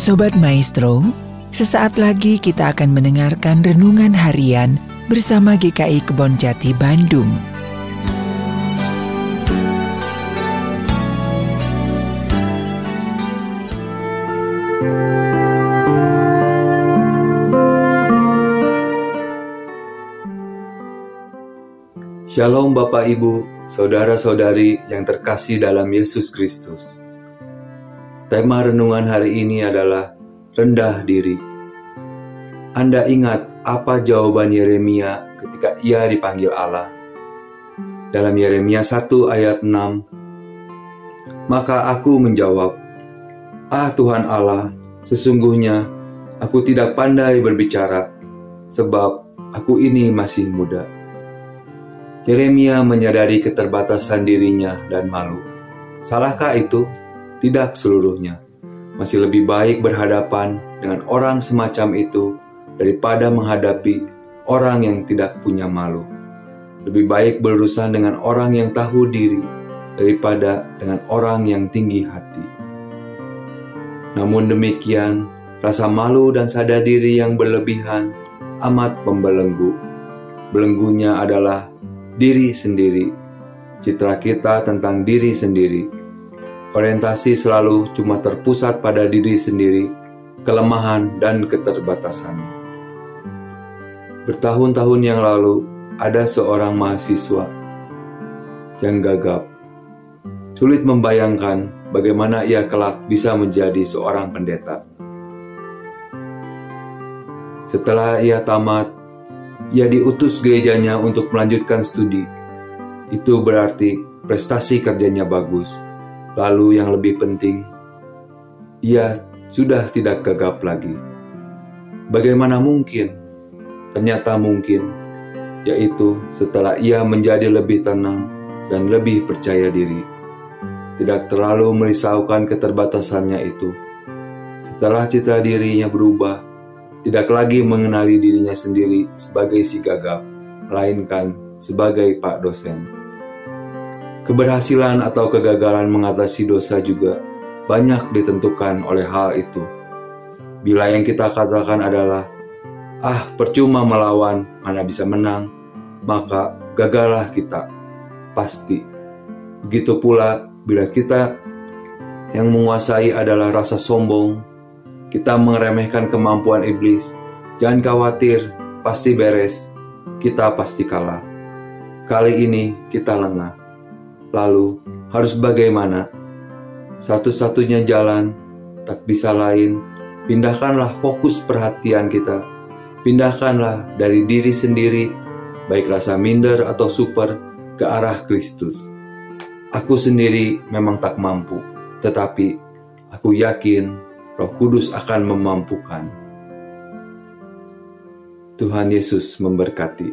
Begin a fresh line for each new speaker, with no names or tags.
Sobat Maestro, sesaat lagi kita akan mendengarkan renungan harian bersama GKI Kebon Jati Bandung.
Shalom Bapak Ibu, saudara-saudari yang terkasih dalam Yesus Kristus. Tema renungan hari ini adalah rendah diri. Anda ingat apa jawaban Yeremia ketika ia dipanggil Allah? Dalam Yeremia 1 ayat 6, Maka aku menjawab, Ah Tuhan Allah, sesungguhnya aku tidak pandai berbicara, sebab aku ini masih muda. Yeremia menyadari keterbatasan dirinya dan malu. Salahkah itu? Tidak seluruhnya. Masih lebih baik berhadapan dengan orang semacam itu daripada menghadapi orang yang tidak punya malu. Lebih baik berurusan dengan orang yang tahu diri daripada dengan orang yang tinggi hati. Namun demikian, rasa malu dan sadar diri yang berlebihan amat membelenggu. Belenggunya adalah diri sendiri, citra kita tentang diri sendiri. Orientasi selalu cuma terpusat pada diri sendiri, kelemahan dan keterbatasannya. Bertahun-tahun yang lalu, ada seorang mahasiswa yang gagap. Sulit membayangkan bagaimana ia kelak bisa menjadi seorang pendeta. Setelah ia tamat ia diutus gerejanya untuk melanjutkan studi. Itu berarti prestasi kerjanya bagus. Lalu yang lebih penting, ia sudah tidak gagap lagi. Bagaimana mungkin? Ternyata mungkin, yaitu setelah ia menjadi lebih tenang dan lebih percaya diri. Tidak terlalu merisaukan keterbatasannya itu. Setelah citra dirinya berubah, tidak lagi mengenali dirinya sendiri sebagai si gagap, melainkan sebagai Pak dosen. Keberhasilan atau kegagalan mengatasi dosa juga banyak ditentukan oleh hal itu. Bila yang kita katakan adalah, ah percuma melawan, mana bisa menang, maka gagallah kita, pasti. Begitu pula bila kita yang menguasai adalah rasa sombong, kita meremehkan kemampuan iblis. Jangan khawatir, pasti beres. Kita pasti kalah. Kali ini kita lengah. Lalu harus bagaimana? Satu-satunya jalan, tak bisa lain. Pindahkanlah fokus perhatian kita. Pindahkanlah dari diri sendiri, baik rasa minder atau super, ke arah Kristus. Aku sendiri memang tak mampu, tetapi aku yakin Roh Kudus akan memampukan. Tuhan Yesus memberkati.